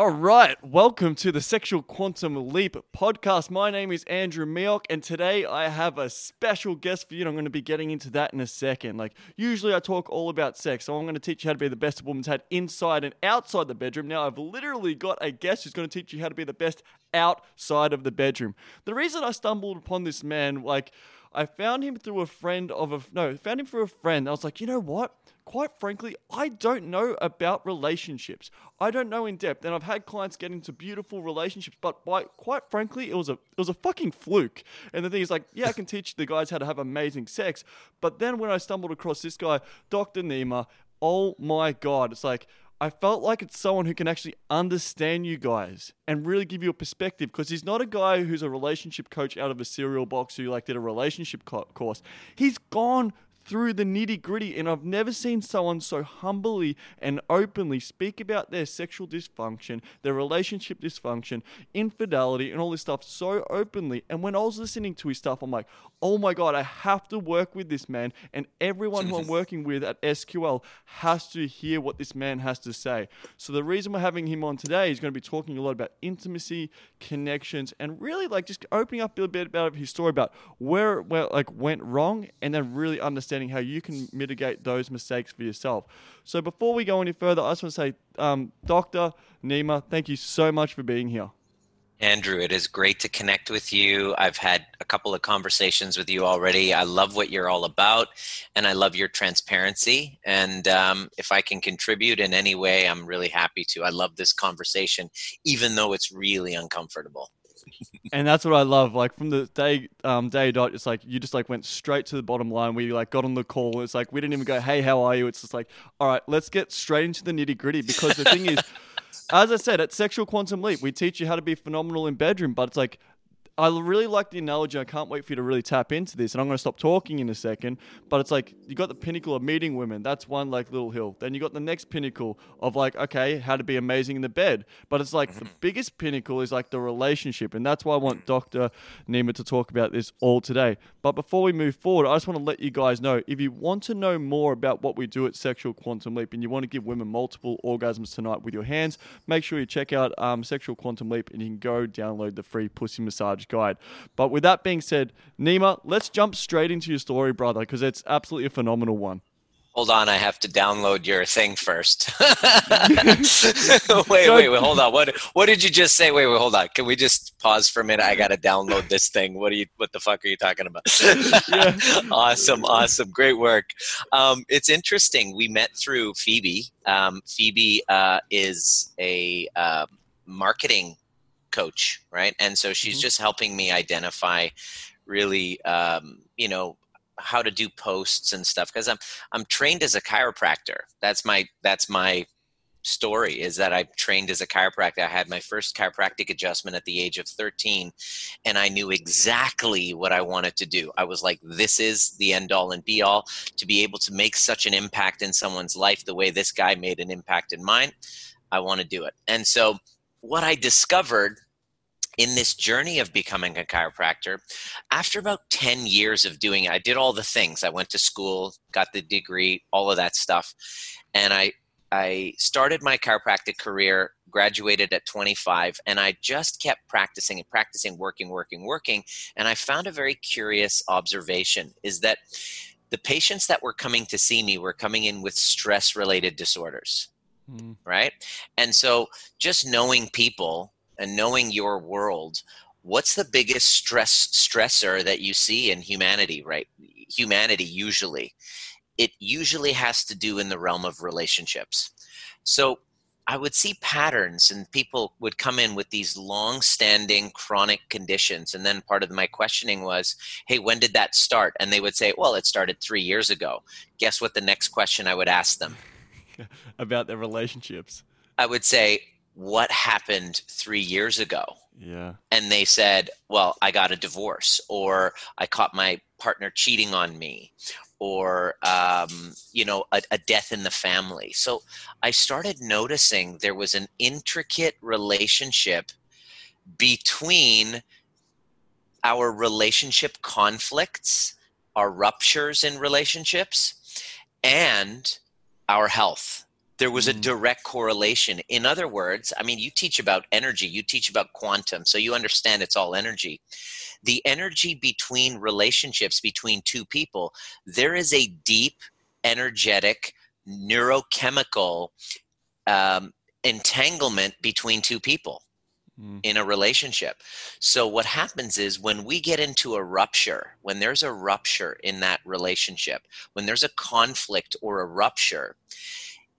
All right, welcome to the Sexual Quantum Leap podcast. My name is Andrew Meok, and today I have a special guest for you. And I'm going to be getting into that in a second. Like, usually I talk all about sex, so I'm going to teach you how to be the best woman's had inside and outside the bedroom. Now, I've literally got a guest who's going to teach you how to be the best outside of the bedroom. The reason I stumbled upon this man, like, I found him through a friend of a no, found him through a friend. I was like, you know what? Quite frankly, I don't know about relationships. I don't know in depth, and I've had clients get into beautiful relationships, but by quite frankly, it was a it was a fucking fluke. And the thing is, like, yeah, I can teach the guys how to have amazing sex, but then when I stumbled across this guy, Dr. Nima, oh my god, it's like I felt like it's someone who can actually understand you guys and really give you a perspective because he's not a guy who's a relationship coach out of a cereal box who like did a relationship co- course. He's gone through the nitty gritty. And I've never seen someone so humbly and openly speak about their sexual dysfunction, their relationship dysfunction, infidelity, and all this stuff so openly. And when I was listening to his stuff, I'm like, oh my God, I have to work with this man. And everyone who I'm working with at SQL has to hear what this man has to say. So the reason we're having him on today is going to be talking a lot about intimacy, connections, and really like just opening up a bit about his story about where, where like went wrong and then really understanding understanding how you can mitigate those mistakes for yourself. So before we go any further, I just want to say, um, Dr. Nima, thank you so much for being here. Andrew, it is great to connect with you. I've had a couple of conversations with you already. I love what you're all about, and I love your transparency. And um, if I can contribute in any way, I'm really happy to. I love this conversation, even though it's really uncomfortable and that's what I love. Like from the day um, day dot, it's like you just like went straight to the bottom line. We like got on the call. It's like we didn't even go, "Hey, how are you?" It's just like, all right, let's get straight into the nitty gritty. Because the thing is, as I said, at Sexual Quantum Leap, we teach you how to be phenomenal in bedroom, but it's like I really like the analogy. I can't wait for you to really tap into this. And I'm going to stop talking in a second. But it's like you got the pinnacle of meeting women. That's one like little hill. Then you got the next pinnacle of like, okay, how to be amazing in the bed. But it's like the mm-hmm. biggest pinnacle is like the relationship. And that's why I want Dr. Nima to talk about this all today. But before we move forward, I just want to let you guys know if you want to know more about what we do at Sexual Quantum Leap and you want to give women multiple orgasms tonight with your hands, make sure you check out um, Sexual Quantum Leap and you can go download the free pussy massage guide. But with that being said, Nima, let's jump straight into your story, brother, because it's absolutely a phenomenal one. Hold on, I have to download your thing first. wait, wait, wait, hold on. What what did you just say? Wait, wait, hold on. Can we just pause for a minute? I gotta download this thing. What are you what the fuck are you talking about? awesome, awesome. Great work. Um, it's interesting. We met through Phoebe. Um, Phoebe uh, is a uh, marketing coach, right? And so she's mm-hmm. just helping me identify really, um, you know, how to do posts and stuff because I'm I'm trained as a chiropractor. That's my that's my story is that I trained as a chiropractor. I had my first chiropractic adjustment at the age of 13 and I knew exactly what I wanted to do. I was like this is the end all and be all to be able to make such an impact in someone's life the way this guy made an impact in mine. I want to do it. And so what I discovered in this journey of becoming a chiropractor, after about 10 years of doing it, I did all the things. I went to school, got the degree, all of that stuff. And I, I started my chiropractic career, graduated at 25, and I just kept practicing and practicing, working, working, working. And I found a very curious observation is that the patients that were coming to see me were coming in with stress related disorders mm. right? And so just knowing people and knowing your world, what's the biggest stress stressor that you see in humanity, right? Humanity usually. It usually has to do in the realm of relationships. So I would see patterns, and people would come in with these long standing chronic conditions. And then part of my questioning was, hey, when did that start? And they would say, well, it started three years ago. Guess what the next question I would ask them? about their relationships. I would say, what happened three years ago? Yeah. And they said, well, I got a divorce, or I caught my partner cheating on me, or, um, you know, a, a death in the family. So I started noticing there was an intricate relationship between our relationship conflicts, our ruptures in relationships, and our health there was a mm. direct correlation. In other words, I mean, you teach about energy, you teach about quantum, so you understand it's all energy. The energy between relationships between two people, there is a deep, energetic, neurochemical um, entanglement between two people mm. in a relationship. So, what happens is when we get into a rupture, when there's a rupture in that relationship, when there's a conflict or a rupture,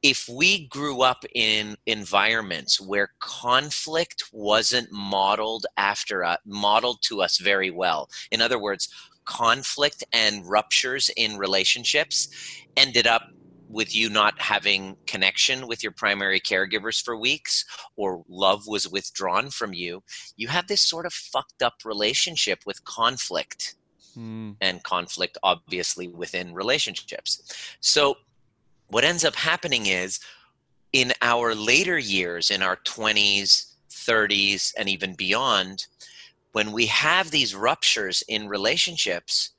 if we grew up in environments where conflict wasn't modeled after us, modeled to us very well, in other words, conflict and ruptures in relationships ended up with you not having connection with your primary caregivers for weeks or love was withdrawn from you, you have this sort of fucked up relationship with conflict. Mm. And conflict, obviously, within relationships. So, what ends up happening is in our later years, in our 20s, 30s, and even beyond, when we have these ruptures in relationships,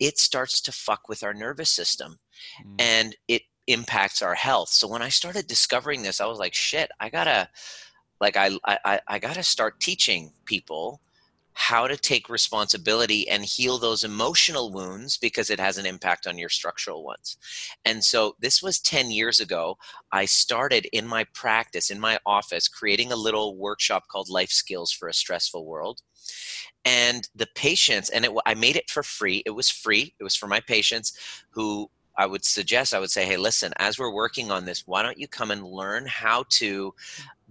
it starts to fuck with our nervous system. Mm. And it impacts our health. So when I started discovering this, I was like, shit, I gotta like I I, I gotta start teaching people how to take responsibility and heal those emotional wounds because it has an impact on your structural ones. And so this was 10 years ago. I started in my practice, in my office, creating a little workshop called Life Skills for a Stressful World. And the patients, and it, I made it for free. It was free. It was for my patients who I would suggest, I would say, hey, listen, as we're working on this, why don't you come and learn how to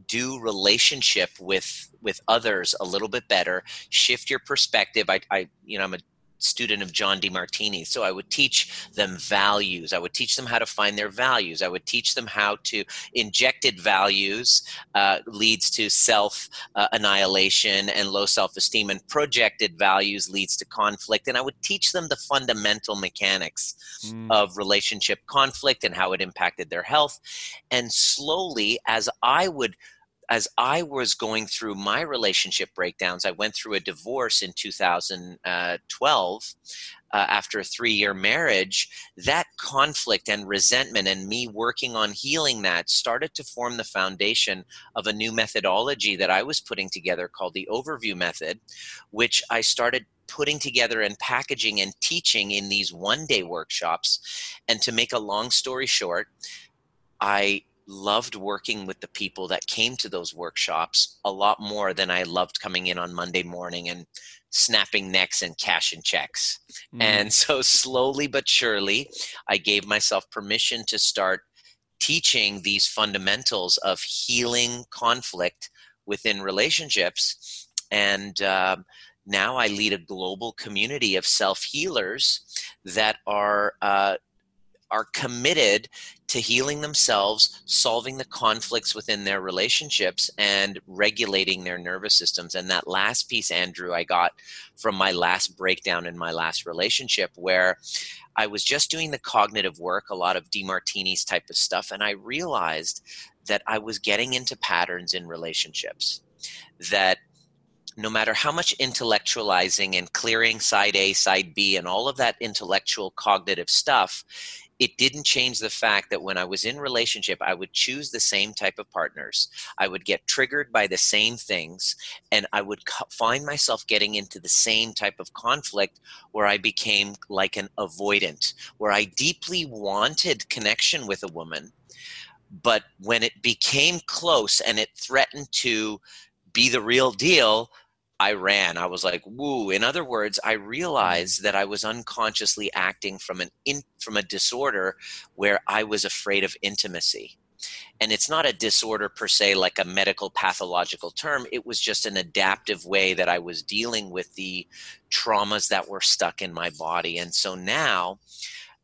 do relationship with with others a little bit better, shift your perspective. I, I you know, I'm a student of John Demartini. So I would teach them values. I would teach them how to find their values. I would teach them how to injected values uh, leads to self uh, annihilation and low self esteem, and projected values leads to conflict. And I would teach them the fundamental mechanics mm. of relationship conflict and how it impacted their health. And slowly, as I would as I was going through my relationship breakdowns, I went through a divorce in 2012 uh, after a three year marriage. That conflict and resentment, and me working on healing that, started to form the foundation of a new methodology that I was putting together called the Overview Method, which I started putting together and packaging and teaching in these one day workshops. And to make a long story short, I loved working with the people that came to those workshops a lot more than I loved coming in on Monday morning and snapping necks and cashing checks. Mm. And so slowly but surely, I gave myself permission to start teaching these fundamentals of healing conflict within relationships. And uh, now I lead a global community of self healers that are uh, are committed to healing themselves, solving the conflicts within their relationships, and regulating their nervous systems. And that last piece, Andrew, I got from my last breakdown in my last relationship, where I was just doing the cognitive work, a lot of Demartini's type of stuff, and I realized that I was getting into patterns in relationships that no matter how much intellectualizing and clearing side A, side B, and all of that intellectual cognitive stuff, it didn't change the fact that when I was in relationship, I would choose the same type of partners. I would get triggered by the same things, and I would find myself getting into the same type of conflict where I became like an avoidant, where I deeply wanted connection with a woman. But when it became close and it threatened to be the real deal, I ran. I was like, woo. In other words, I mm-hmm. realized that I was unconsciously acting from an in, from a disorder where I was afraid of intimacy. And it's not a disorder per se, like a medical pathological term. It was just an adaptive way that I was dealing with the traumas that were stuck in my body. And so now,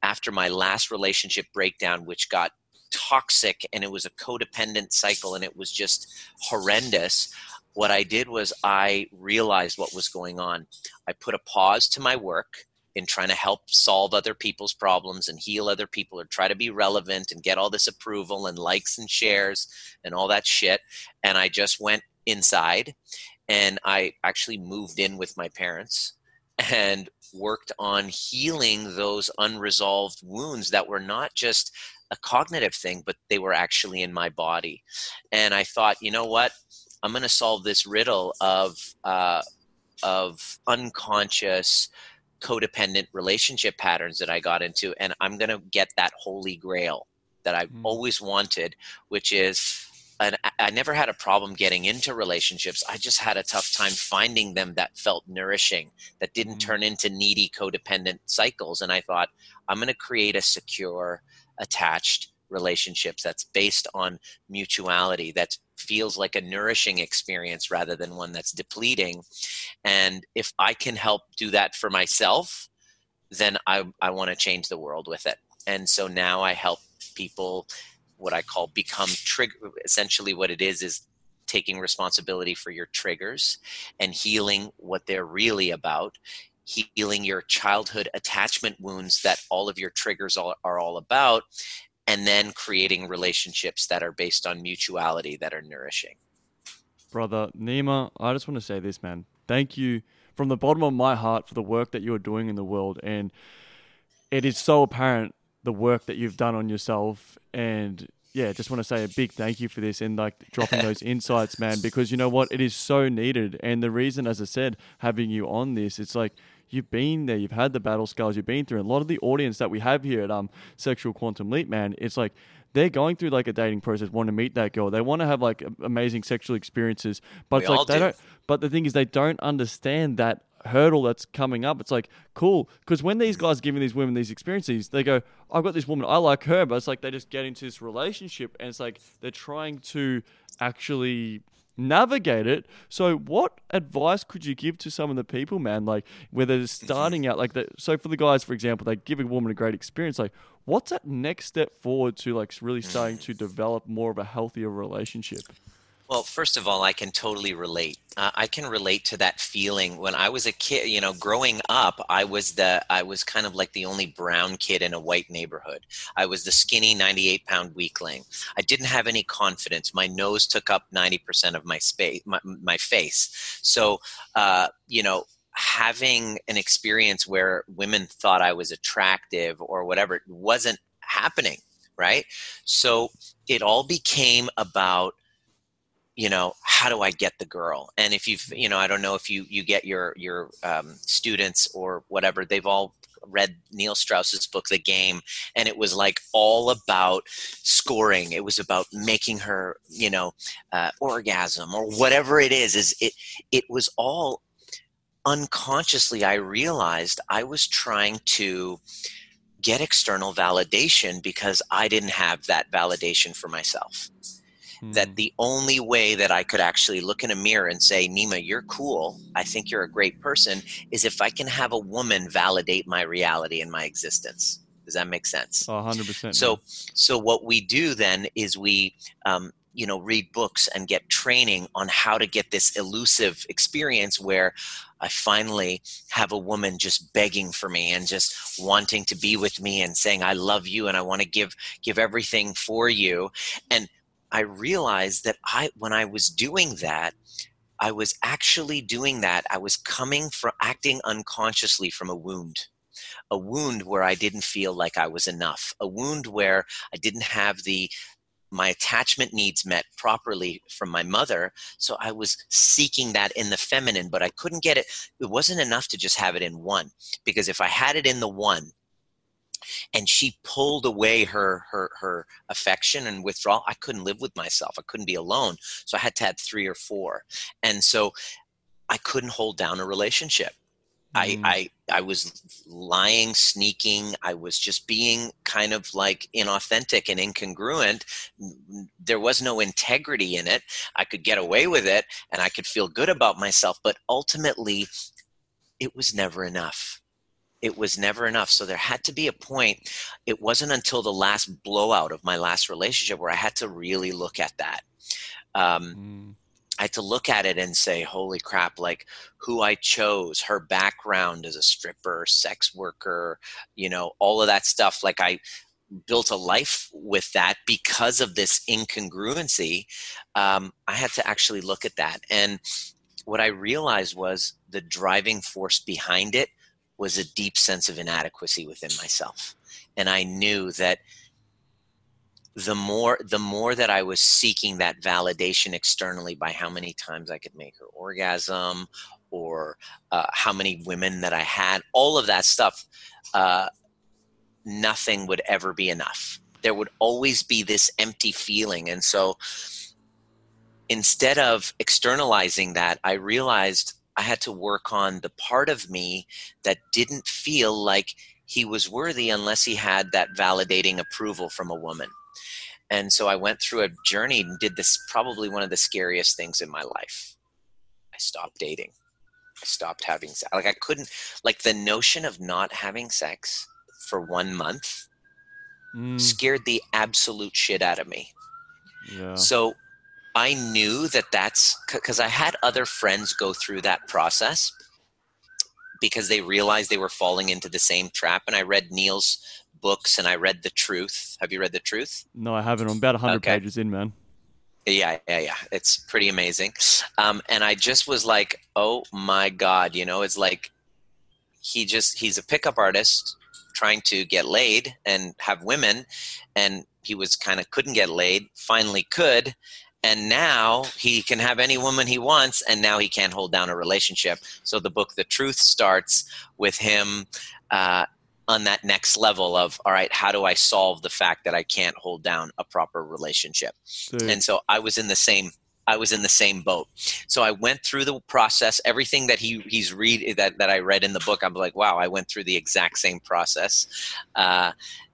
after my last relationship breakdown, which got toxic and it was a codependent cycle and it was just horrendous, what I did was I realized what was going on. I put a pause to my work in trying to help solve other people's problems and heal other people or try to be relevant and get all this approval and likes and shares and all that shit. And I just went inside and I actually moved in with my parents. And worked on healing those unresolved wounds that were not just a cognitive thing, but they were actually in my body. And I thought, you know what? I'm going to solve this riddle of uh, of unconscious codependent relationship patterns that I got into, and I'm going to get that holy grail that I've mm. always wanted, which is and I never had a problem getting into relationships. I just had a tough time finding them that felt nourishing, that didn't mm. turn into needy codependent cycles. And I thought, I'm going to create a secure, attached relationships that's based on mutuality that feels like a nourishing experience rather than one that's depleting and if i can help do that for myself then i, I want to change the world with it and so now i help people what I call become trigger. Essentially, what it is is taking responsibility for your triggers and healing what they're really about healing your childhood attachment wounds that all of your triggers are, are all about and then creating relationships that are based on mutuality that are nourishing. Brother nima i just want to say this man. Thank you from the bottom of my heart for the work that you are doing in the world and it is so apparent the work that you've done on yourself and yeah, just want to say a big thank you for this and like dropping those insights, man, because you know what? It is so needed. And the reason, as I said, having you on this, it's like you've been there, you've had the battle scars, you've been through. a lot of the audience that we have here at um Sexual Quantum Leap, man, it's like they're going through like a dating process, want to meet that girl. They want to have like amazing sexual experiences, but we it's like they do. don't. But the thing is, they don't understand that hurdle that's coming up. It's like cool because when these guys giving these women these experiences, they go, "I've got this woman, I like her," but it's like they just get into this relationship, and it's like they're trying to actually navigate it. So, what advice could you give to some of the people, man? Like, where they're starting out, like, the, so for the guys, for example, they give a woman a great experience. Like, what's that next step forward to like really starting to mm. develop more of a healthier relationship? Well, first of all, I can totally relate. Uh, I can relate to that feeling when I was a kid. You know, growing up, I was the I was kind of like the only brown kid in a white neighborhood. I was the skinny, ninety-eight pound weakling. I didn't have any confidence. My nose took up ninety percent of my space, my, my face. So, uh, you know, having an experience where women thought I was attractive or whatever it wasn't happening. Right. So it all became about you know how do i get the girl? And if you've you know i don't know if you you get your your um, students or whatever they've all read neil strauss's book the game and it was like all about scoring. It was about making her you know uh, orgasm or whatever it is is it it was all unconsciously i realized i was trying to get external validation because i didn't have that validation for myself that hmm. the only way that I could actually look in a mirror and say, Nima, you're cool. I think you're a great person, is if I can have a woman validate my reality and my existence. Does that make sense? Oh, 100%. So, so what we do then is we, um, you know, read books and get training on how to get this elusive experience where I finally have a woman just begging for me and just wanting to be with me and saying I love you and I want to give give everything for you. And I realized that I, when I was doing that, I was actually doing that. I was coming from acting unconsciously from a wound, a wound where I didn't feel like I was enough, a wound where I didn't have the my attachment needs met properly from my mother. So I was seeking that in the feminine, but I couldn't get it. It wasn't enough to just have it in one, because if I had it in the one, and she pulled away her her her affection and withdrawal i couldn't live with myself i couldn't be alone so i had to have three or four and so i couldn't hold down a relationship mm. I, I I was lying, sneaking. I was just being kind of like inauthentic and incongruent. There was no integrity in it. I could get away with it and I could feel good about myself, but ultimately, it was never enough it was never enough. So there had to be a point. It wasn't until the last blowout of my last relationship where I had to really look at that. Um, mm. I had to look at it and say, holy crap, like who I chose, her background as a stripper, sex worker, you know, all of that stuff. Like I built a life with that because of this incongruency. Um, I had to actually look at that. And what I realized was the driving force behind it was a deep sense of inadequacy within myself. And I knew that the more the more that I was seeking that validation externally by how many times I could make her orgasm or uh, how many women that I had, all of that stuff, uh, nothing would ever be enough. There would always be this empty feeling. And so instead of externalizing that, I realized I had to work on the part of me that didn't feel like he was worthy unless he had that validating approval from a woman. And so I went through a journey and did this probably one of the scariest things in my life. I stopped dating. I stopped having sex. Like I couldn't like the notion of not having sex for one month mm. scared the absolute shit out of me. Yeah. So I knew that that's because I had other friends go through that process because they realized they were falling into the same trap. And I read Neil's books and I read The Truth. Have you read The Truth? No, I haven't. I'm about 100 okay. pages in, man. Yeah, yeah, yeah. It's pretty amazing. Um, and I just was like, oh my God, you know, it's like he just, he's a pickup artist trying to get laid and have women. And he was kind of couldn't get laid, finally could. And now he can have any woman he wants, and now he can't hold down a relationship. So the book, The Truth, starts with him uh, on that next level of all right how do i solve the fact that i can't hold down a proper relationship Dude. and so i was in the same i was in the same boat so i went through the process everything that he he's read that, that i read in the book i'm like wow i went through the exact same process uh,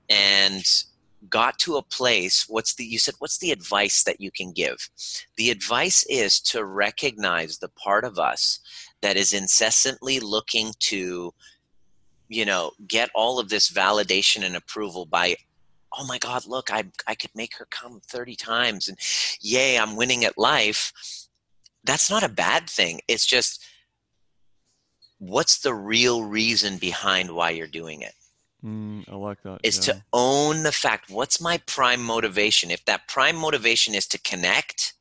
and got to a place what's the you said what's the advice that you can give? The advice is to recognize the part of us that is incessantly looking to you know get all of this validation and approval by oh my god look i i could make her come 30 times and yay i'm winning at life. That's not a bad thing. It's just what's the real reason behind why you're doing it mm, i like that is yeah. to own the fact what's my prime motivation? If that prime motivation is to connect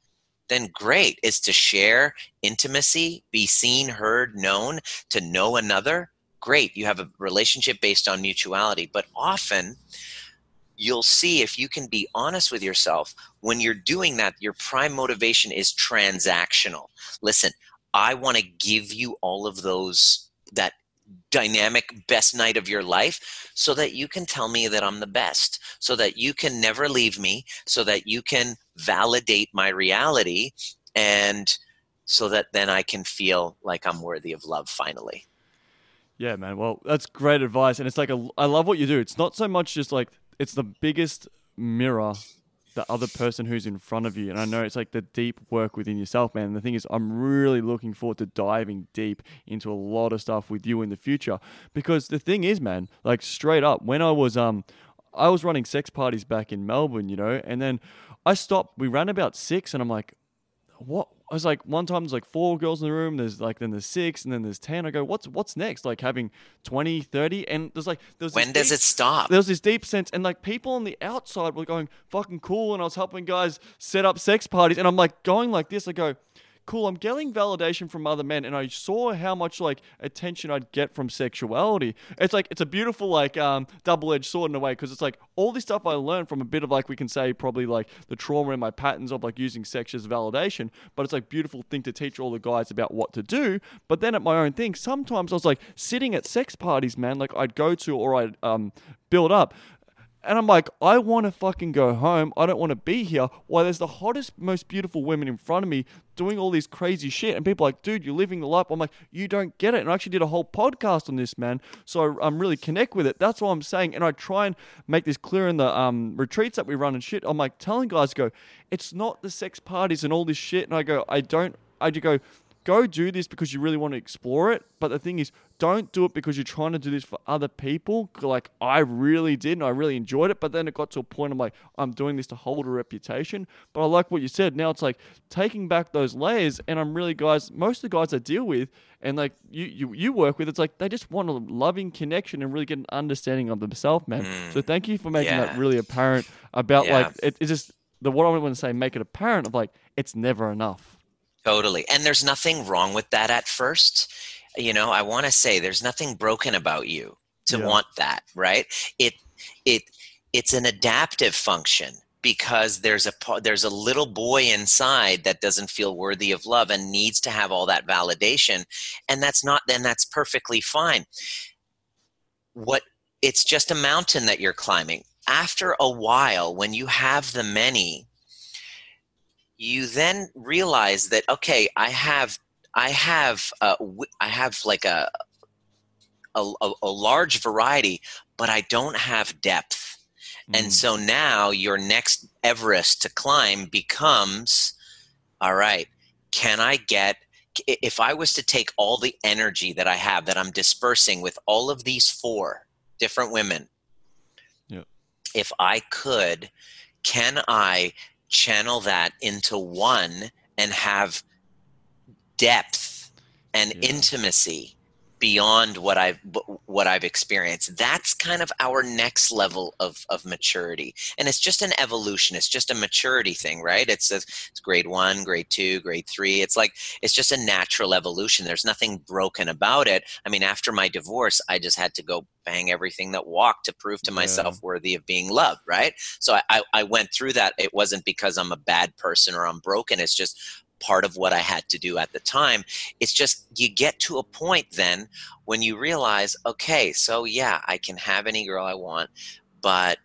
then great. Is to share intimacy be seen heard known to know another great. You have a relationship based on mutuality. But often you'll see if you can be honest with yourself when you're doing that your prime motivation is transactional. Listen i want to give you all of those that dynamic best night of your life so that you can tell me that I'm the best, so that you can never leave me, so that you can validate my reality, and so that then I can feel like I'm worthy of love finally. Yeah, man. Well, that's great advice, and it's like a, I love what you do. It's not so much just like it's the biggest mirror the other person who's in front of you. And I know it's like the deep work within yourself, man. And the thing is, I'm really looking forward to diving deep into a lot of stuff with you in the future. Because the thing is, man, like straight up, when I was um I was running sex parties back in Melbourne, you know, and then I stopped. We ran about six, and I'm like, what I was like, one time there's like four girls in the room. There's like, then there's six, and then there's 10. I go, what's what's next? Like having 20, 30. And there's like, there's when does deep, it stop? There was this deep sense. And like people on the outside were going, fucking cool. And I was helping guys set up sex parties. And I'm like going like this. I go, cool, I'm getting validation from other men, and I saw how much like attention I'd get from sexuality. It's like it's a beautiful like um, double-edged sword in a way because it's like all this stuff I learned from a bit of like we can say probably like the trauma in my patterns of like using sex as validation, but it's like beautiful thing to teach all the guys about what to do. But then at my own thing, sometimes I was like sitting at sex parties, man, like I'd go to or I'd um, build up and I'm like, I want to fucking go home. I don't want to be here. Why there's the hottest, most beautiful women in front of me doing all this crazy shit. And people are like, dude, you're living the life. I'm like, you don't get it. And I actually did a whole podcast on this, man. So I, am really connect with it. That's what I'm saying. And I try and make this clear in the um, retreats that we run and shit. I'm like telling guys, go, it's not the sex parties and all this shit. And I go, I don't, I just go, go do this because you really want to explore it. But the thing is, don't do it because you're trying to do this for other people. Like I really did, and I really enjoyed it. But then it got to a point I'm like, I'm doing this to hold a reputation. But I like what you said. Now it's like taking back those layers, and I'm really guys. Most of the guys I deal with, and like you you, you work with, it's like they just want a loving connection and really get an understanding of themselves, man. Mm, so thank you for making yeah. that really apparent about yeah. like it, it's just the what I want to say, make it apparent of like it's never enough. Totally. And there's nothing wrong with that at first. you know i want to say there's nothing broken about you to Yeah. want that right it it it's an adaptive function because there's a there's a little boy inside that doesn't feel worthy of love and needs to have all that validation and that's not then that's perfectly fine what it's just a mountain that you're climbing after a while when you have the many you then realize that okay i have i have uh, i have like a, a a a large variety but i don't have depth and Mm. so now your next Everest to climb becomes all right, can I get, if I was to take all the energy that I have that I'm dispersing with all of these four different women, Yeah. if I could, can I channel that into one and have depth and Yeah. intimacy beyond what I've what I've experienced. That's kind of our next level of of maturity, and it's just an evolution. It's just a maturity thing, right? It's it's grade one, grade two, grade three. It's like it's just a natural evolution. There's nothing broken about it. I mean, after my divorce, I just had to go bang everything that walked to prove to Yeah. myself worthy of being loved, right? So I, I, I went through that. It wasn't because I'm a bad person or I'm broken. It's just part of what I had to do at the time. It's just you get to a point then when you realize, okay, so yeah, I can have any girl I want, but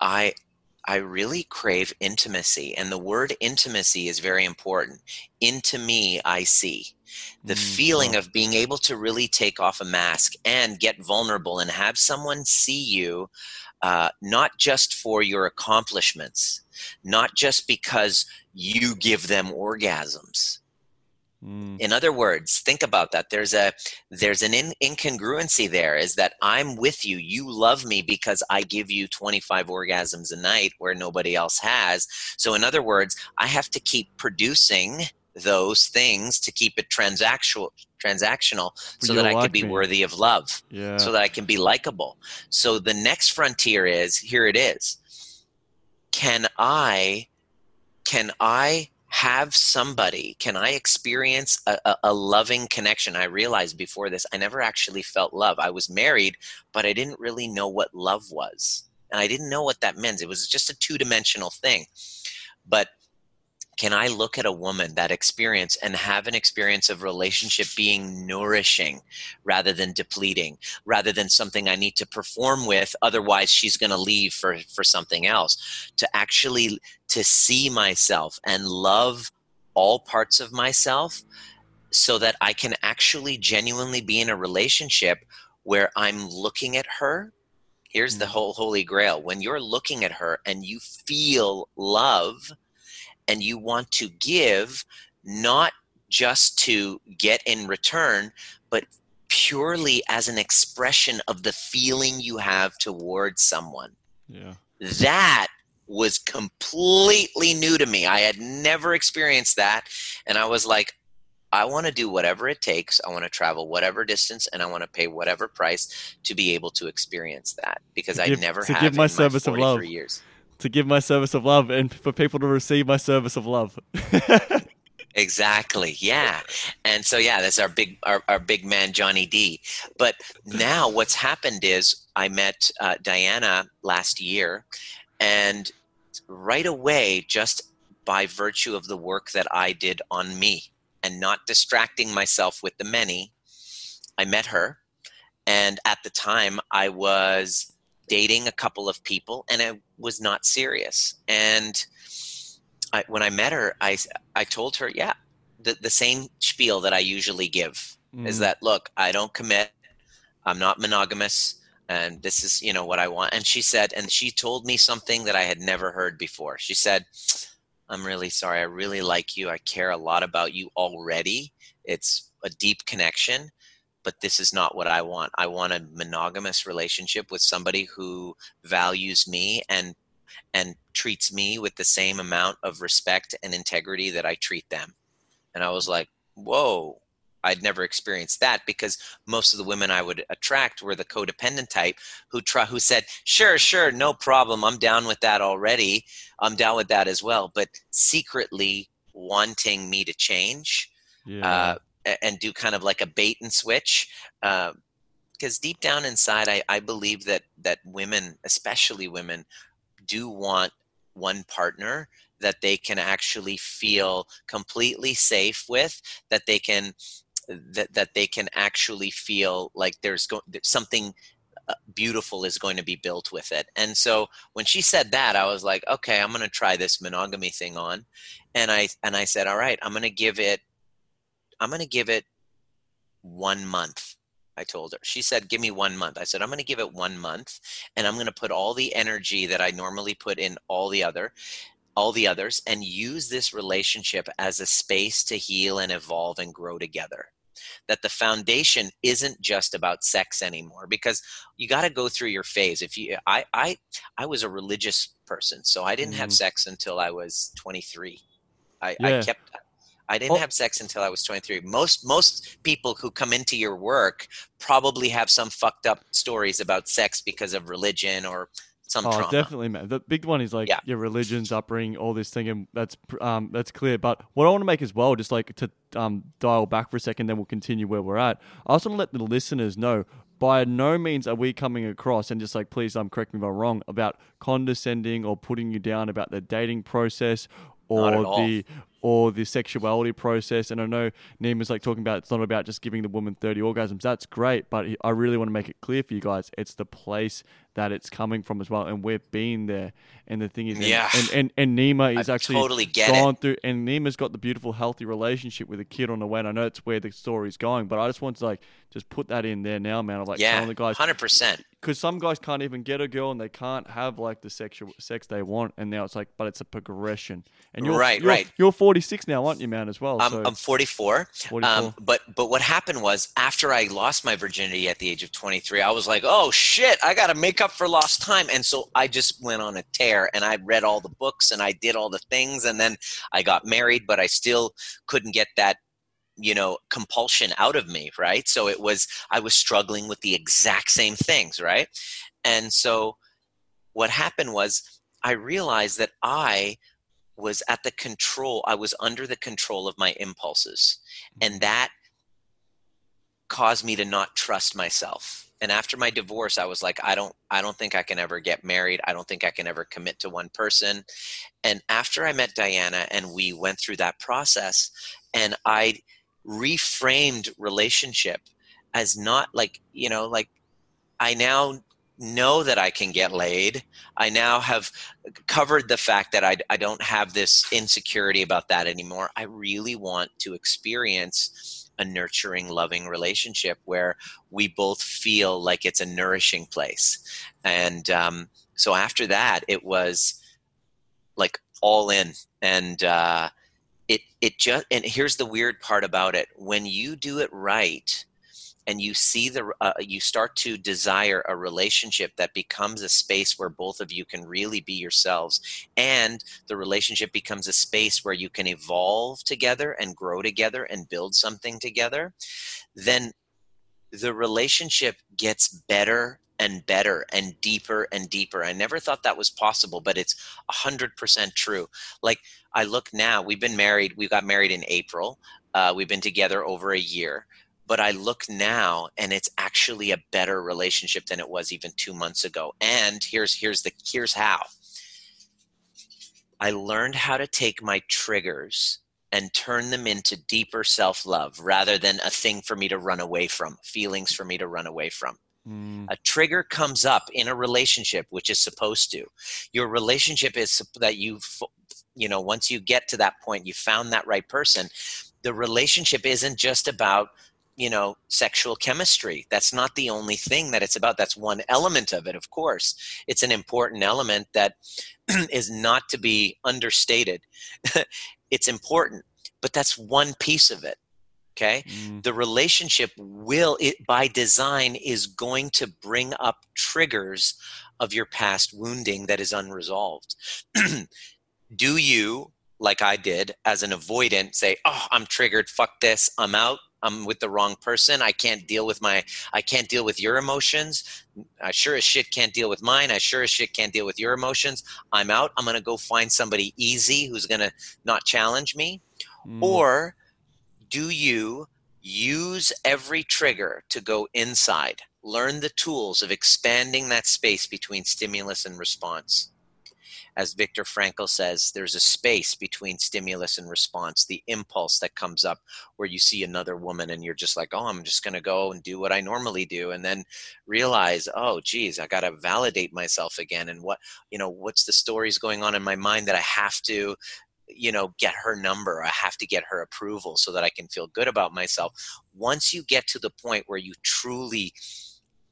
I I really crave intimacy and the word intimacy is very important. Into me I see. The Mm, feeling of being able to really take off a mask and get vulnerable and have someone see you uh, not just for your accomplishments, not just because you give them orgasms. Mm, In other words, think about that. There's a there's an in, incongruency there. Is that I'm with you. You love me because I give you 25 orgasms a night where nobody else has. So in other words, I have to keep producing those things to keep it transactional transactional so you that I could be me. worthy of love yeah. so that I can be likable. So the next frontier is here it is. Can I can I have somebody can I experience a, a, a loving connection? I realized before this I never actually felt love. I was married, but I didn't really know what love was. And I didn't know what that meant. It was just a two-dimensional thing. But can I look at a woman that experience and have an experience of relationship being nourishing rather than depleting, rather than something I need to perform with, otherwise she's going to leave for, for something else, to actually to see myself and love all parts of myself so that I can actually genuinely be in a relationship where I'm looking at her. Here's the Mhm. whole holy grail. When you're looking at her and you feel love, and you want to give not just to get in return but purely as an expression of the feeling you have towards someone. Yeah. that was completely new to me. I had never experienced that. And i was like i want to do whatever it takes. I want to travel whatever distance and i want to pay whatever price to be able to experience that because i never to have give my in service of 43 love. years To give my service of love and for people to receive my service of love. Exactly. Yeah. And so yeah, that's our big our, our big man Johnny D. But now what's happened is I met uh, Diana last year, and right away, just by virtue of the work that I did on me and not distracting myself with the many, I met her. And at the time, I was dating a couple of people, and I was not serious. And I, when I met her, I I told her, yeah, the, the same spiel that I usually give is Mm, that, look, I don't commit. I'm not monogamous. And this is, you know, what I want. And she said, and she told me something that I had never heard before. She said, I'm really sorry. I really like you. I care a lot about you already. It's a deep connection, but this is not what I want. I want a monogamous relationship with somebody who values me and and treats me with the same amount of respect and integrity that I treat them. And I was like, whoa, I'd never experienced that because most of the women I would attract were the codependent type who try, who said, sure, sure, no problem. I'm down with that already. I'm down with that as well. But secretly wanting me to change yeah. uh, and do kind of like a bait and switch. Uh, because deep down inside, I, I believe that that women, especially women, do want one partner that they can actually feel completely safe with, that they can that that they can actually feel like there's go- something uh, beautiful is going to be built with it. And so when she said that, I was like, okay, I'm going to try this monogamy thing on. And I and I said, all right, I'm going to give it I'm going to give it 1 month. I told her. She said, "Give me 1 month." I said, "I'm going to give it 1 month and I'm going to put all the energy that I normally put in all the other all the others and use this relationship as a space to heal and evolve and grow together that the foundation isn't just about sex anymore because you got to go through your phase if you i i i was a religious person so i didn't mm. have sex until i was 23 i yeah. i kept I didn't oh. have sex until I was 23. Most most people who come into your work probably have some fucked up stories about sex because of religion or some oh, trauma. definitely, man. The big one is like yeah. your religion's upbringing, all this thing, and that's um that's clear. But what I want to make as well, just like to um dial back for a second, then we'll continue where we're at. I also want to let the listeners know. By no means are we coming across and just like, please, um, correct me if I'm wrong about condescending or putting you down about the dating process or the or the sexuality process. And I know Nima's like talking about it's not about just giving the woman 30 orgasms. That's great, but I really want to make it clear for you guys. It's the place that it's coming from as well, and we've been there. And the thing is, yeah, and and, and Nima is I actually totally gone it. through, and Nima's got the beautiful, healthy relationship with a kid on the way. And I know it's where the story's going, but I just want to like just put that in there now, man. I'm like yeah, the guys, hundred percent. Because some guys can't even get a girl, and they can't have like the sexual sex they want, and now it's like, but it's a progression. And you're right, you're, right. You're 46 now, aren't you, man? As well. I'm, so. I'm 44. 44. Um, but but what happened was after I lost my virginity at the age of 23, I was like, oh shit, I got to make up for lost time, and so I just went on a tear, and I read all the books, and I did all the things, and then I got married, but I still couldn't get that you know compulsion out of me right so it was i was struggling with the exact same things right and so what happened was i realized that i was at the control i was under the control of my impulses and mm-hmm. that caused me to not trust myself and after my divorce i was like i don't i don't think i can ever get married i don't think i can ever commit to one person and after i met diana and we went through that process and i reframed relationship as not like you know like i now know that i can get laid. I now have covered the fact that I, I don't have this insecurity about that anymore. I really want to experience a nurturing loving relationship where we both feel like it's a nourishing place. And um, so after that it was like all in. And uh, it it just and here's the weird part about it. When you do it right and you see the uh, you start to desire a relationship that becomes a space where both of you can really be yourselves and the relationship becomes a space where you can evolve together and grow together and build something together then the relationship gets better and better and deeper and deeper. I never thought that was possible, but it's 100% true. Like, I look now, we've been married, we got married in April. Uh, we've been together over a year. But I look now and it's actually a better relationship than it was even two months ago. And here's here's the here's how. I learned how to take my triggers and turn them into deeper self love rather than a thing for me to run away from, feelings for me to run away from. Mm. A trigger comes up in a relationship, which is supposed to. Your relationship is that you, you know, once you get to that point, you found that right person. The relationship isn't just about, you know, sexual chemistry. That's not the only thing that it's about. That's one element of it, of course. It's an important element that is not to be understated. it's important, but that's one piece of it okay mm. the relationship will it by design is going to bring up triggers of your past wounding that is unresolved do you like i did as an avoidant say oh i'm triggered fuck this i'm out i'm with the wrong person i can't deal with my i can't deal with your emotions i sure as shit can't deal with mine i sure as shit can't deal with your emotions i'm out i'm gonna go find somebody easy who's gonna not challenge me mm. or do you use every trigger to go inside. Learn the tools of expanding that space between stimulus and response. As Viktor Frankl says, there's a space between stimulus and response, the impulse that comes up where you see another woman and you're just like, oh, I'm just going to go and do what I normally do. And then realize, oh, geez, I got to validate myself again. And what, you know, what's the stories going on in my mind that I have to you know get her number i have to get her approval so that i can feel good about myself once you get to the point where you truly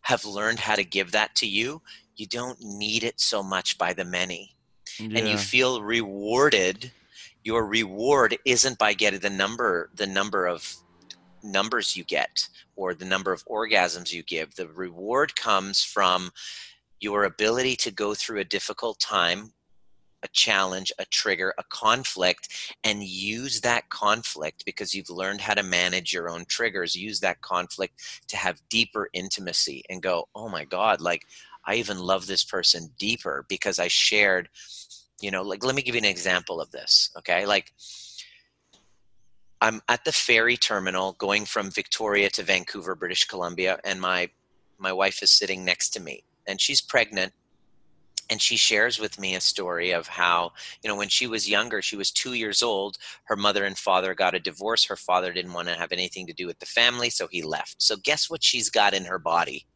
have learned how to give that to you you don't need it so much by the many yeah. and you feel rewarded your reward isn't by getting the number the number of numbers you get or the number of orgasms you give the reward comes from your ability to go through a difficult time a challenge, a trigger, a conflict, and use that conflict because you've learned how to manage your own triggers. Use that conflict to have deeper intimacy and go, oh my God, like I even love this person deeper because I shared, you know, like let me give you an example of this. Okay. Like I'm at the ferry terminal going from Victoria to Vancouver, British Columbia, and my my wife is sitting next to me and she's pregnant and she shares with me a story of how you know when she was younger she was two years old her mother and father got a divorce her father didn't want to have anything to do with the family so he left so guess what she's got in her body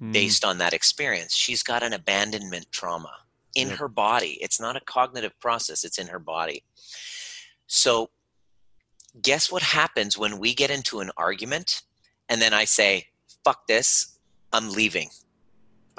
mm. based on that experience she's got an abandonment trauma in her body it's not a cognitive process it's in her body so guess what happens when we get into an argument and then i say fuck this i'm leaving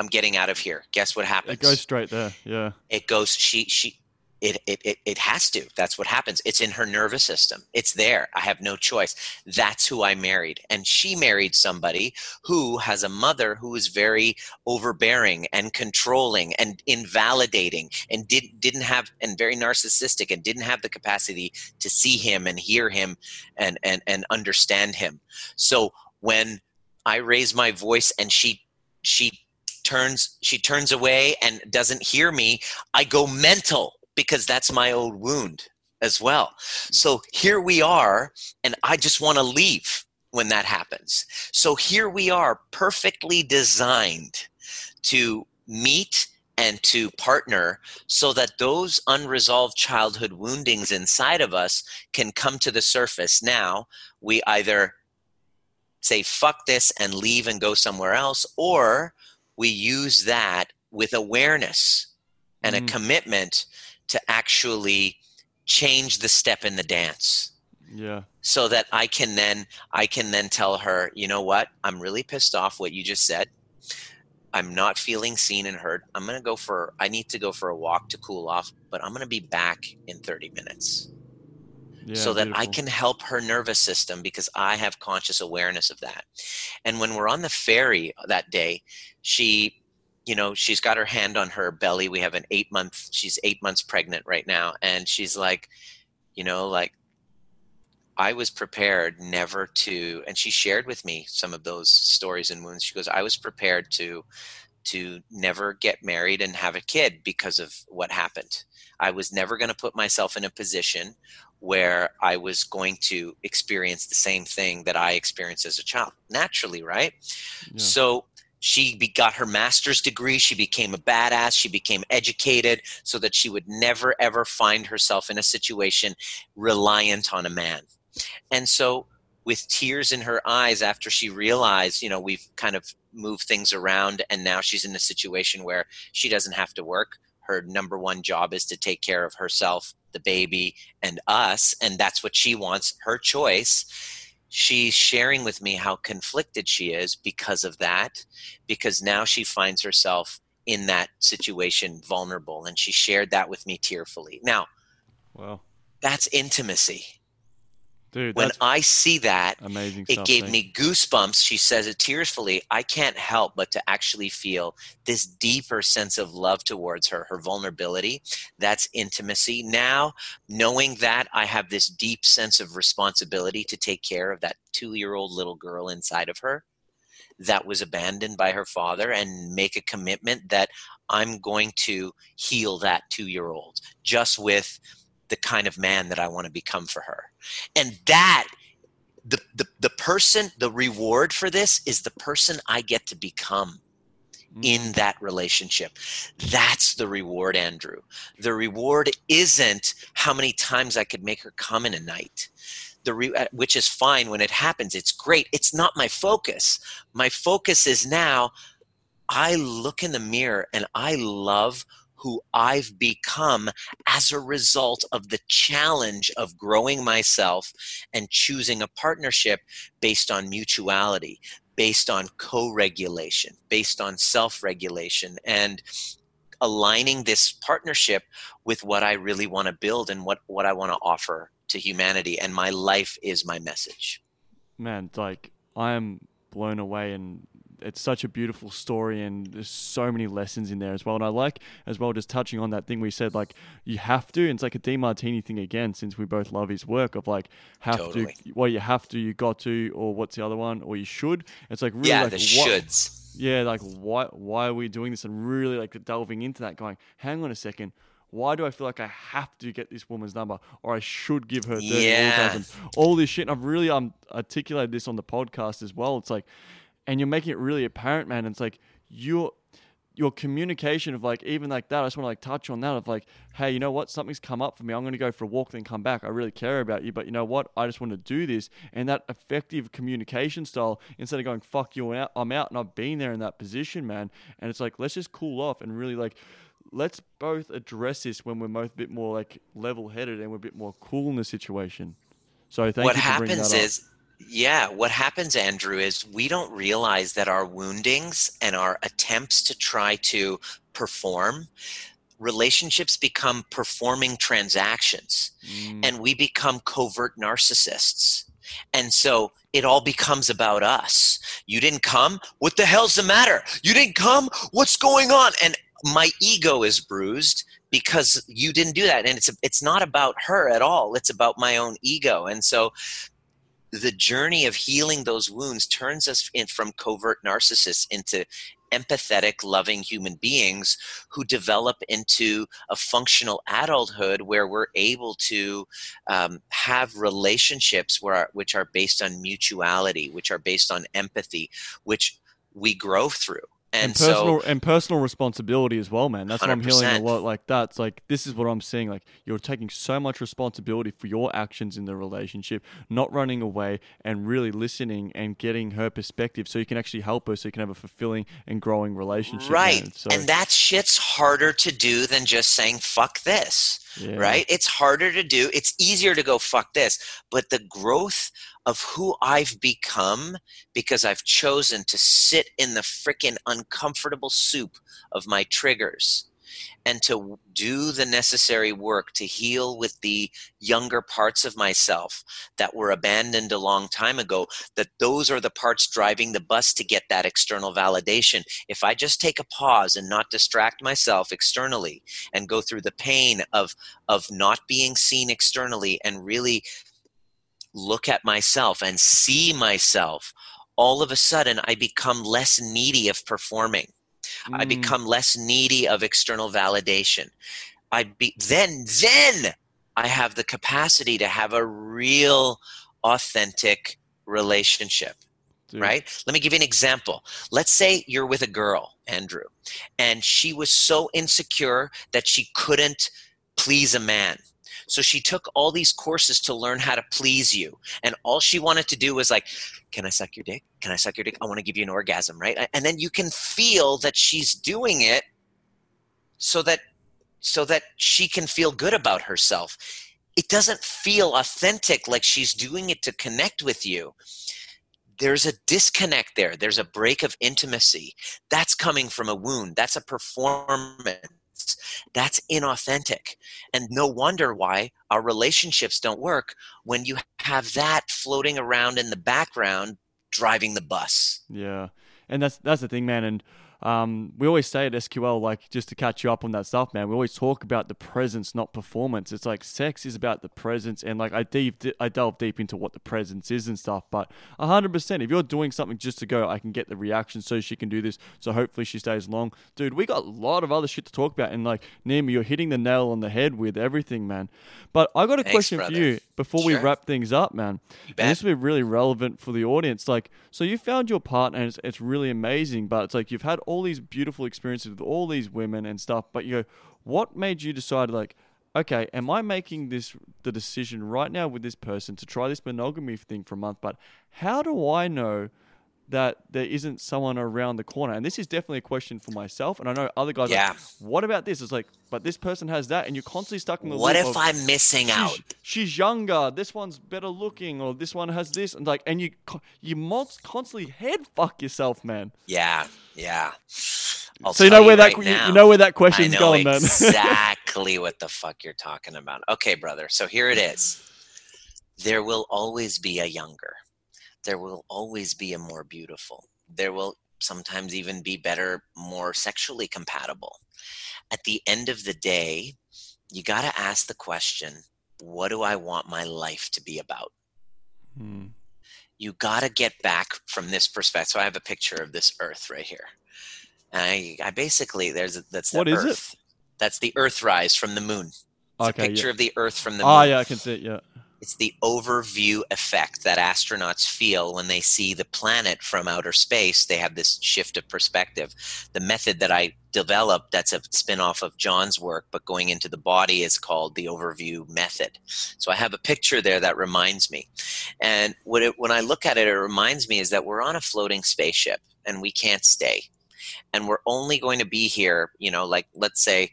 I'm getting out of here. Guess what happens? It goes straight there. Yeah. It goes. She she. It, it, it, it has to. That's what happens. It's in her nervous system. It's there. I have no choice. That's who I married. And she married somebody who has a mother who is very overbearing and controlling and invalidating and did, didn't have, and very narcissistic and didn't have the capacity to see him and hear him and, and, and understand him. So when I raise my voice and she, she turns she turns away and doesn't hear me i go mental because that's my old wound as well. So here we are and i just want to leave when that happens. So here we are perfectly designed to meet and to partner so that those unresolved childhood woundings inside of us can come to the surface. Now we either say fuck this and leave and go somewhere else or we use that with awareness and mm. a commitment to actually change the step in the dance. Yeah. So that i can then i can then tell her you know what? I'm really pissed off what you just said. I'm not feeling seen and heard. I'm going to go for i need to go for a walk to cool off but i'm going to be back in 30 minutes. Yeah, so that beautiful. I can help her nervous system because I have conscious awareness of that. And when we're on the ferry that day, she, you know, she's got her hand on her belly. We have an eight month, she's eight months pregnant right now. And she's like, you know, like, I was prepared never to, and she shared with me some of those stories and wounds. She goes, I was prepared to, to never get married and have a kid because of what happened. I was never going to put myself in a position where I was going to experience the same thing that I experienced as a child, naturally, right? Yeah. So she be, got her master's degree. She became a badass. She became educated so that she would never, ever find herself in a situation reliant on a man. And so, with tears in her eyes after she realized, you know, we've kind of moved things around and now she's in a situation where she doesn't have to work her number one job is to take care of herself, the baby, and us. And that's what she wants, her choice. She's sharing with me how conflicted she is because of that, because now she finds herself in that situation vulnerable. And she shared that with me tearfully. Now, well, that's intimacy. Dude, when I see that, amazing it gave me goosebumps. She says it tearfully. I can't help but to actually feel this deeper sense of love towards her, her vulnerability. That's intimacy. Now, knowing that I have this deep sense of responsibility to take care of that two year old little girl inside of her that was abandoned by her father and make a commitment that I'm going to heal that two year old just with the kind of man that I want to become for her. And that the, the the person the reward for this is the person i get to become mm. in that relationship. That's the reward andrew. The reward isn't how many times i could make her come in a night. The re- uh, which is fine when it happens. It's great. It's not my focus. My focus is now i look in the mirror and i love who I've become as a result of the challenge of growing myself and choosing a partnership based on mutuality, based on co regulation, based on self regulation, and aligning this partnership with what I really want to build and what, what I want to offer to humanity. And my life is my message. Man, like I am blown away and it's such a beautiful story and there's so many lessons in there as well. And I like as well just touching on that thing we said like you have to. And it's like a Demartini thing again, since we both love his work of like have totally. to. Well, you have to, you got to, or what's the other one, or you should. It's like really yeah, like the shoulds. Yeah, like why why are we doing this? And really like delving into that, going, hang on a second why do I feel like I have to get this woman's number or I should give her 30 yeah. all this shit. And I've really um, articulated this on the podcast as well. It's like, and you're making it really apparent, man. And it's like your your communication of like even like that. I just want to like touch on that of like, hey, you know what? Something's come up for me. I'm going to go for a walk, then come back. I really care about you, but you know what? I just want to do this. And that effective communication style, instead of going fuck you, I'm out, and I've been there in that position, man. And it's like let's just cool off and really like let's both address this when we're both a bit more like level headed and we're a bit more cool in the situation. So thank what you. What happens is yeah, what happens, Andrew, is we don't realize that our woundings and our attempts to try to perform relationships become performing transactions mm. and we become covert narcissists. And so it all becomes about us. You didn't come? What the hell's the matter? You didn't come? What's going on? And my ego is bruised because you didn't do that and it's it's not about her at all it's about my own ego and so the journey of healing those wounds turns us in from covert narcissists into empathetic, loving human beings who develop into a functional adulthood where we're able to um, have relationships where, which are based on mutuality, which are based on empathy, which we grow through. And, and personal so, and personal responsibility as well, man. That's 100%. what I'm hearing a lot. Like that's like this is what I'm seeing. Like you're taking so much responsibility for your actions in the relationship, not running away and really listening and getting her perspective, so you can actually help her, so you can have a fulfilling and growing relationship. Right, so, and that shit's harder to do than just saying "fuck this." Yeah. Right? It's harder to do. It's easier to go "fuck this," but the growth of who I've become because I've chosen to sit in the freaking uncomfortable soup of my triggers and to do the necessary work to heal with the younger parts of myself that were abandoned a long time ago that those are the parts driving the bus to get that external validation if i just take a pause and not distract myself externally and go through the pain of of not being seen externally and really look at myself and see myself, all of a sudden I become less needy of performing. Mm. I become less needy of external validation. I be then then I have the capacity to have a real authentic relationship. Dude. Right? Let me give you an example. Let's say you're with a girl, Andrew, and she was so insecure that she couldn't please a man so she took all these courses to learn how to please you. And all she wanted to do was like, can I suck your dick? Can I suck your dick? I want to give you an orgasm, right? And then you can feel that she's doing it so that so that she can feel good about herself. It doesn't feel authentic like she's doing it to connect with you there's a disconnect there. There's a break of intimacy. That's coming from a wound. That's a performance that's inauthentic. And no wonder why our relationships don't work when you have that floating around in the background driving the bus. Yeah. And that's that's the thing, man. And um, we always say at SQL, like just to catch you up on that stuff, man. We always talk about the presence, not performance. It's like sex is about the presence, and like I deep, I delve deep into what the presence is and stuff. But hundred percent, if you're doing something just to go, I can get the reaction, so she can do this. So hopefully she stays long, dude. We got a lot of other shit to talk about, and like Nima, you're hitting the nail on the head with everything, man. But I got a Thanks, question brother. for you before Sure. we wrap things up, man. And this will be really relevant for the audience. Like, so you found your partner, and it's, it's really amazing. But it's like you've had all these beautiful experiences with all these women and stuff. But you go, what made you decide, like, okay, am I making this the decision right now with this person to try this monogamy thing for a month? But how do I know? That there isn't someone around the corner, and this is definitely a question for myself. And I know other guys. are Yeah. Like, what about this? It's like, but this person has that, and you're constantly stuck in the What if of, I'm missing out? she's, she's younger. This one's better looking, or this one has this, and like, and you you constantly head fuck yourself, man. Yeah, yeah. I'll so you know where that right you, now, you know where that question's going, man. exactly what the fuck you're talking about. Okay, brother. So here it is. There will always be a younger. There will always be a more beautiful. There will sometimes even be better, more sexually compatible. At the end of the day, you got to ask the question what do I want my life to be about? Hmm. you got to get back from this perspective. So I have a picture of this Earth right here. And I, I basically there's a, that's the What is it? Earth. That's the Earth rise from the moon. It's Okay, a picture yeah. of the Earth from the Oh yeah, I can see it. Yeah. It's the overview effect that astronauts feel when they see the planet from outer space. They have this shift of perspective. The method that I developed, that's a spin off of John's work, but going into the body, is called the overview method. So I have a picture there that reminds me. And it, when I look at it, it reminds me is that we're on a floating spaceship and we can't stay. And we're only going to be here, you know, like let's say,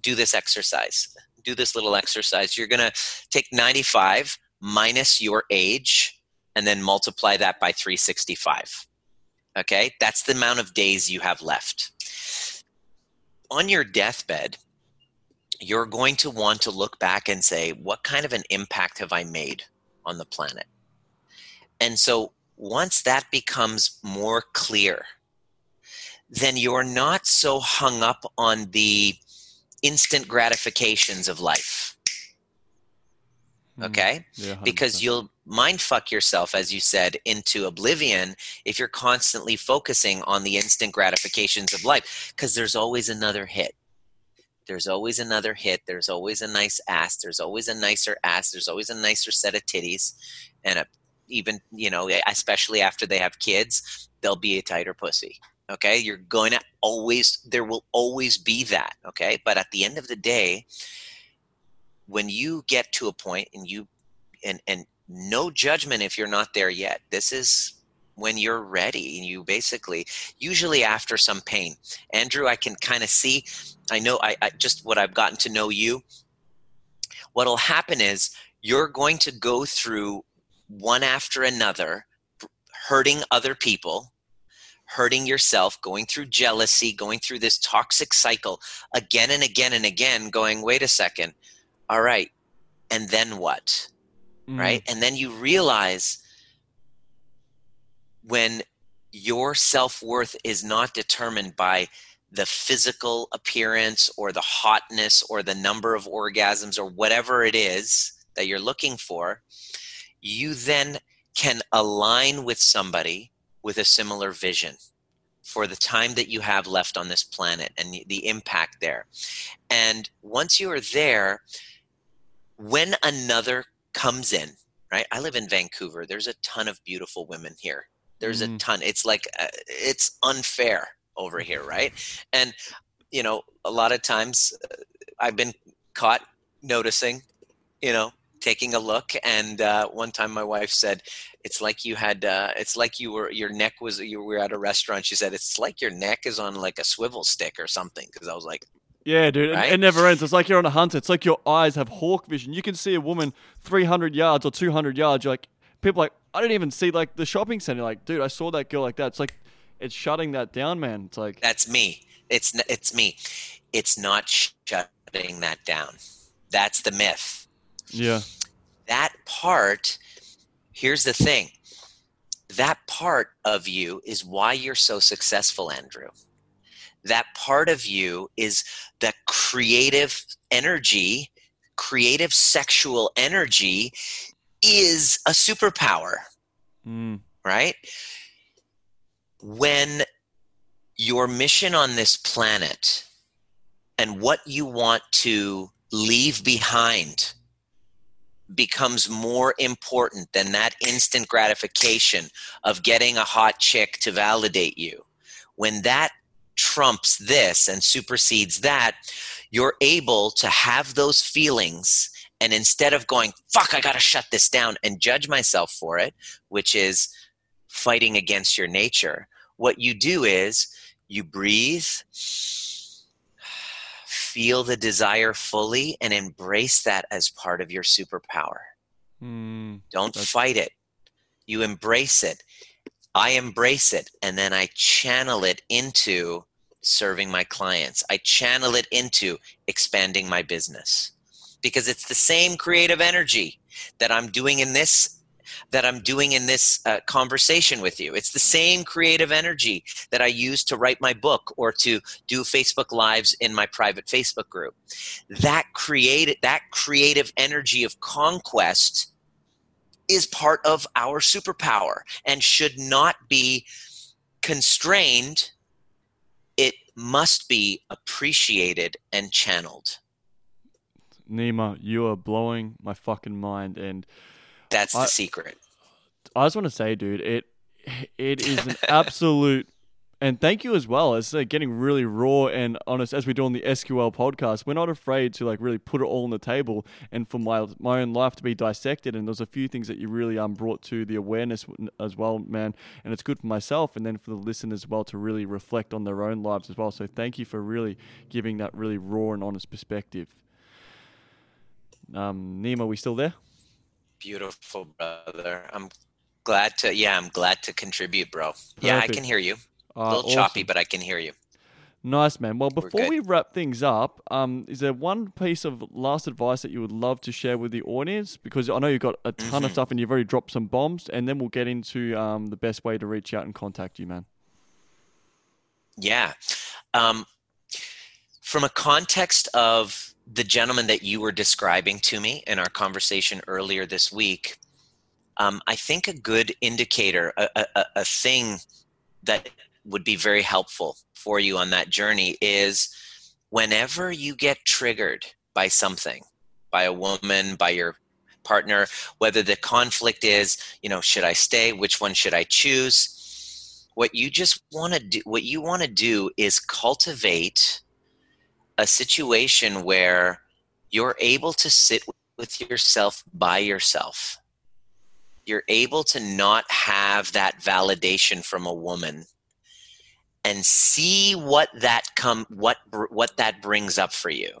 do this exercise. Do this little exercise. You're going to take 95 minus your age and then multiply that by 365. Okay? That's the amount of days you have left. On your deathbed, you're going to want to look back and say, what kind of an impact have I made on the planet? And so once that becomes more clear, then you're not so hung up on the instant gratifications of life. Hmm. Okay? Yeah. because you'll mind fuck yourself as you said into oblivion if you're constantly focusing on the instant gratifications of life because there's always another hit there's always another hit there's always a nice ass there's always a nicer ass there's always a nicer set of titties and a, even you know especially after they have kids there'll be a tighter pussy okay? You're going to always there will always be that okay? But at the end of the day when you get to a point and you and and no judgment if you're not there yet this is when you're ready and you basically usually after some pain. Andrew i can kind of see i know I, I just what i've gotten to know you. What'll happen is you're going to go through one after another hurting other people hurting yourself going through jealousy going through this toxic cycle again and again and again going wait a second. All right. And then what? Mm. right and then you realize when your self-worth is not determined by the physical appearance or the hotness or the number of orgasms or whatever it is that you're looking for you then can align with somebody with a similar vision for the time that you have left on this planet and the- the impact there. And once you are there when another comes in right? I live in vancouver. There's a ton of beautiful women here. There's a Mhm. ton. It's like uh, it's unfair over here right? And you know a lot of times uh, i've been caught noticing you know taking a look and uh, one time my wife said it's like you had uh, it's like you were your neck was you were at a restaurant she said it's like your neck is on like a swivel stick or something because i was like Yeah, dude, it- Right? it never ends. It's like you're on a hunt. It's like your eyes have hawk vision. You can see a woman 300 yards or 200 yards. You're like, people like, I didn't even see like the shopping center. Like, dude, I saw that girl like that. It's like, it's shutting that down, man. It's like, That's me. It's it's me. It's not shutting that down. That's the myth. Yeah, That part. Here's the thing. That part of you is why you're so successful, Andrew. that part of you is the creative energy, creative sexual energy is a superpower. Mm. Right? When your mission on this planet and what you want to leave behind becomes more important than that instant gratification of getting a hot chick to validate you. When that trumps this and supersedes that, you're able to have those feelings. And instead of going, fuck, I got to shut this down and judge myself for it, which is fighting against your nature, what you do is you breathe feel the desire fully and embrace that as part of your superpower. Mm, Don't fight it. You embrace it. I embrace it and then I channel it into serving my clients. I channel it into expanding my business because it's the same creative energy that I'm doing in this that I'm doing in this uh, conversation with you. It's the same creative energy that I use to write my book or to do Facebook lives in my private Facebook group. That created that creative energy of conquest is part of our superpower and should not be constrained. It must be appreciated and channeled. Nima, you are blowing my fucking mind and that's the I, secret. I just want to say, dude, it it is an absolute. And thank you as well. It's uh, getting really raw and honest as we do on the SQL podcast. We're not afraid to like really put it all on the table and for my my own life to be dissected. And there's a few things that you really um brought to the awareness as well, man. And it's good for myself and then for the listeners as well to really reflect on their own lives as well. So thank you for really giving that really raw and honest perspective. Um, Nima, we still there? Beautiful, brother. I'm glad to. Yeah, I'm glad to contribute, bro. Perfect. Yeah, I can hear you. Uh, a little awesome. choppy, but I can hear you. Nice, man. Well, before we wrap things up, um, is there one piece of last advice that you would love to share with the audience? Because I know you've got a ton mm-hmm. of stuff and you've already dropped some bombs, and then we'll get into um, the best way to reach out and contact you, man. Yeah. Um, from a context of the gentleman that you were describing to me in our conversation earlier this week, um, I think a good indicator, a, a, a thing that would be very helpful for you on that journey is whenever you get triggered by something, by a woman, by your partner, whether the conflict is, you know, should I stay? Which one should I choose? What you just want to do, what you want to do is cultivate a situation where you're able to sit with yourself by yourself. You're able to not have that validation from a woman and see what that come what what that brings up for you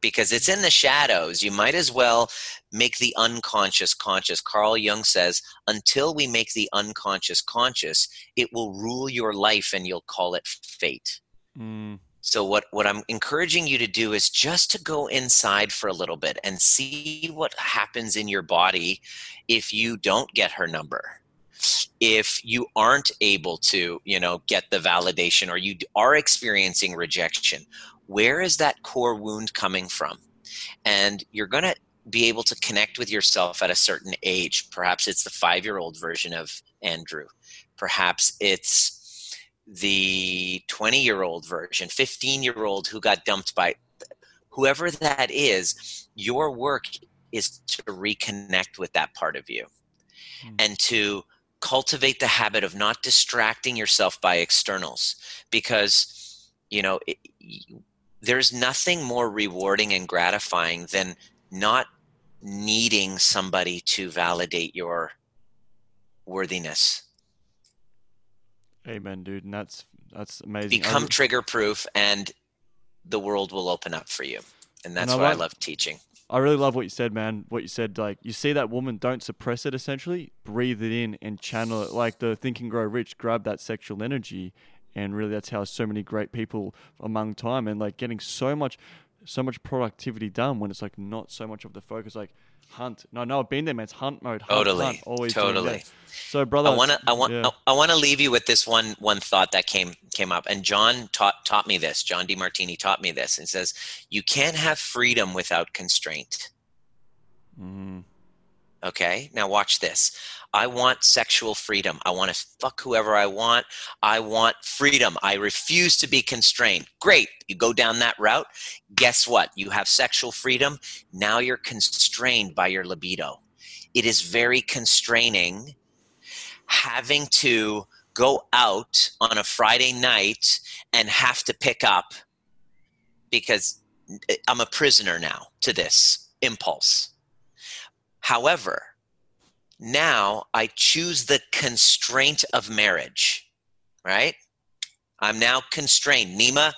because it's in the shadows you might as well make the unconscious conscious carl jung says until we make the unconscious conscious it will rule your life and you'll call it fate mm. So what what I'm encouraging you to do is just to go inside for a little bit and see what happens in your body if you don't get her number. If you aren't able to, you know, get the validation or you are experiencing rejection, where is that core wound coming from? And you're going to be able to connect with yourself at a certain age. Perhaps it's the 5-year-old version of Andrew. Perhaps it's the 20 year old version, 15 year old who got dumped by whoever that is, your work is to reconnect with that part of you mm. and to cultivate the habit of not distracting yourself by externals because you know it, there's nothing more rewarding and gratifying than not needing somebody to validate your worthiness Amen, dude. And that's that's amazing. Become trigger proof, and the world will open up for you. And that's and I what love, I love teaching. I really love what you said, man. What you said, like you see that woman, don't suppress it. Essentially, breathe it in and channel it. Like the Think and Grow Rich, grab that sexual energy, and really, that's how so many great people among time and like getting so much, so much productivity done when it's like not so much of the focus. Like hunt. No, no, I've been there, man. It's hunt mode. Hunt, totally, hunt, always totally. So, brother, I want to, I want, yeah. I, I want to leave you with this one, one thought that came came up, and John taught taught me this. John Demartini taught me this, and says you can't have freedom without constraint. Mm. Okay, now watch this. I want sexual freedom. I want to fuck whoever I want. I want freedom. I refuse to be constrained. Great. You go down that route. Guess what? You have sexual freedom. Now you're constrained by your libido. It is very constraining having to go out on a Friday night and have to pick up because eh, I'm a prisoner now to this impulse. However, now I choose the constraint of marriage, right? I'm now constrained. Nima,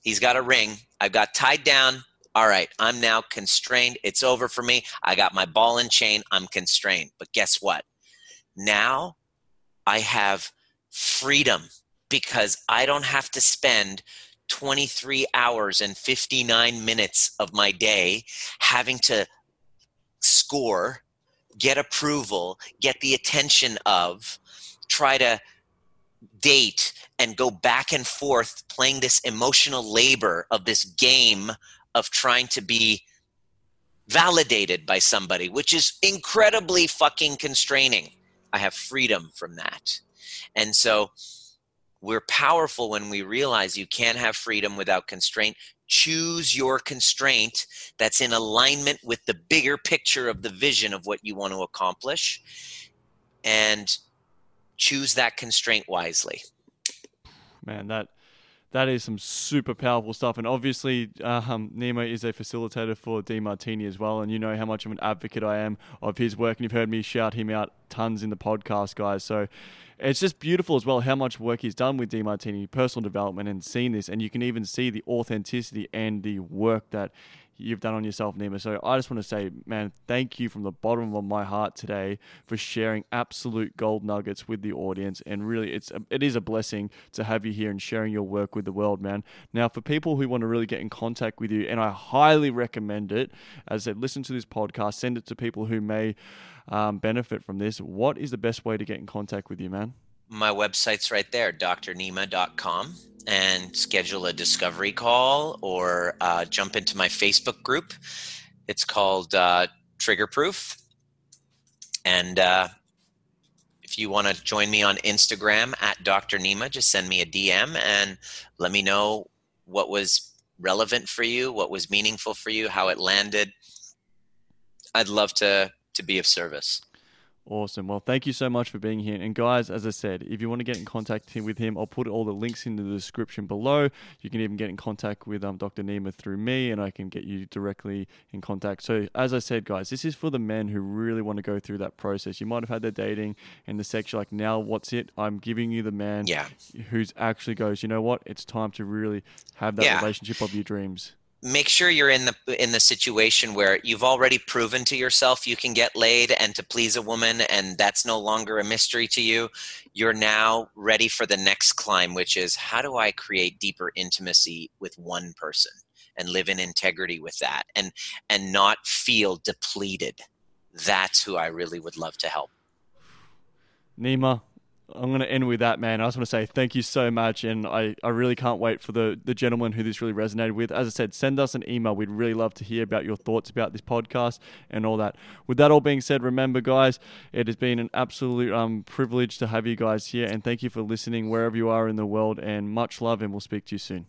he's got a ring. I've got tied down. All right, I'm now constrained. It's over for me. I got my ball and chain. I'm constrained. But guess what? Now I have freedom because I don't have to spend 23 hours and 59 minutes of my day having to score get approval, get the attention of, try to date and go back and forth playing this emotional labor of this game of trying to be validated by somebody, which is incredibly fucking constraining. I have freedom from that. And so we're powerful when we realize you can't have freedom without constraint choose your constraint that's in alignment with the bigger picture of the vision of what you want to accomplish and choose that constraint wisely man that that is some super powerful stuff. And obviously, um, Nima is a facilitator for Demartini as well. And you know how much of an advocate I am of his work. And you've heard me shout him out tons in the podcast, guys. So it's just beautiful as well how much work he's done with Demartini, personal development, and seeing this. And you can even see the authenticity and the work that you've done on yourself, Nima. So I just want to say, man, thank you from the bottom of my heart today for sharing absolute gold nuggets with the audience. And really, it's a, it is a blessing to have you here and sharing your work with the world, man. Now, for people who want to really get in contact with you, and I highly recommend it, as I said, listen to this podcast, send it to people who may um, benefit from this. What is the best way to get in contact with you, man? My website's right there, drnima.com and schedule a discovery call or uh, jump into my Facebook group. It's called uh, Trigger Proof. And uh, if you want to join me on Instagram at Dr. Just send me a DM and let me know what was relevant for you, what was meaningful for you, how it landed. I'd love to to be of service. Awesome. Well, thank you so much for being here. And guys, as I said, if you want to get in contact with him, I'll put all the links in the description below. You can even get in contact with um, Dr. Nima through me, and I can get you directly in contact. So, as I said, guys, this is for the men who really want to go through that process. You might have had their dating and the sex. You're like, now what's it? I'm giving you the man yeah. who's actually goes, you know what? It's time to really have that yeah. relationship of your dreams make sure you're in the in the situation where you've already proven to yourself you can get laid and to please a woman and that's no longer a mystery to you you're now ready for the next climb which is how do i create deeper intimacy with one person and live in integrity with that and and not feel depleted? That's who i really would love to help. Nima I'm going to end with that, man. I just want to say thank you so much. And I, I really can't wait for the, the gentleman who this really resonated with. As I said, send us an email. We'd really love to hear about your thoughts about this podcast and all that. With that all being said, remember, guys, it has been an absolute um, privilege to have you guys here. And thank you for listening wherever you are in the world. And much love, and we'll speak to you soon.